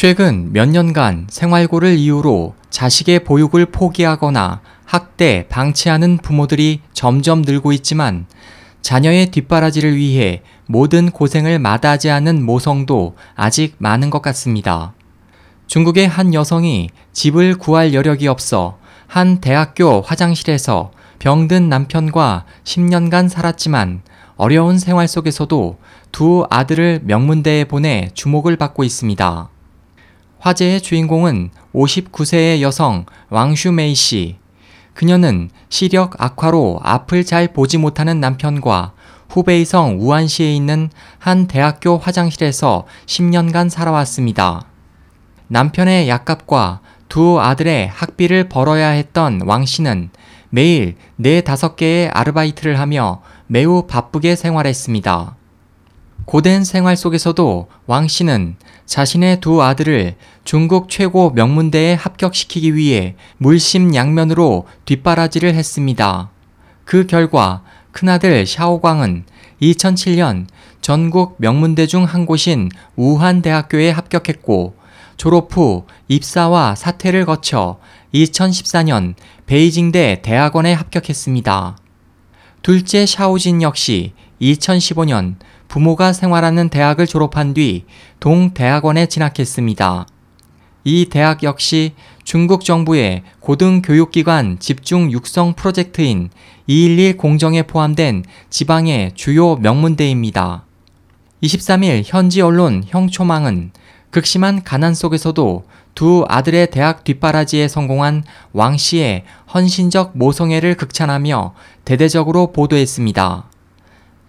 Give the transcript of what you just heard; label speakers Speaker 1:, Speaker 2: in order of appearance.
Speaker 1: 최근 몇 년간 생활고를 이유로 자식의 보육을 포기하거나 학대, 방치하는 부모들이 점점 늘고 있지만 자녀의 뒷바라지를 위해 모든 고생을 마다하지 않은 모성도 아직 많은 것 같습니다. 중국의 한 여성이 집을 구할 여력이 없어 한 대학교 화장실에서 병든 남편과 10년간 살았지만 어려운 생활 속에서도 두 아들을 명문대에 보내 주목을 받고 있습니다. 화제의 주인공은 59세의 여성 왕슈메이 씨. 그녀는 시력 악화로 앞을 잘 보지 못하는 남편과 후베이성 우안시에 있는 한 대학교 화장실에서 10년간 살아왔습니다. 남편의 약값과 두 아들의 학비를 벌어야 했던 왕 씨는 매일 네 다섯 개의 아르바이트를 하며 매우 바쁘게 생활했습니다. 고된 생활 속에서도 왕 씨는 자신의 두 아들을 중국 최고 명문대에 합격시키기 위해 물심양면으로 뒷바라지를 했습니다. 그 결과 큰아들 샤오광은 2007년 전국 명문대 중 한 곳인 우한대학교에 합격했고 졸업 후 입사와 사퇴를 거쳐 2014년 베이징대 대학원에 합격했습니다. 둘째 샤오진 역시 2015년 부모가 생활하는 대학을 졸업한 뒤 동대학원에 진학했습니다. 이 대학 역시 중국 정부의 고등교육기관 집중 육성 프로젝트인 211 공정에 포함된 지방의 주요 명문대입니다. 23일 현지 언론 형초망은 극심한 가난 속에서도 두 아들의 대학 뒷바라지에 성공한 왕 씨의 헌신적 모성애를 극찬하며 대대적으로 보도했습니다.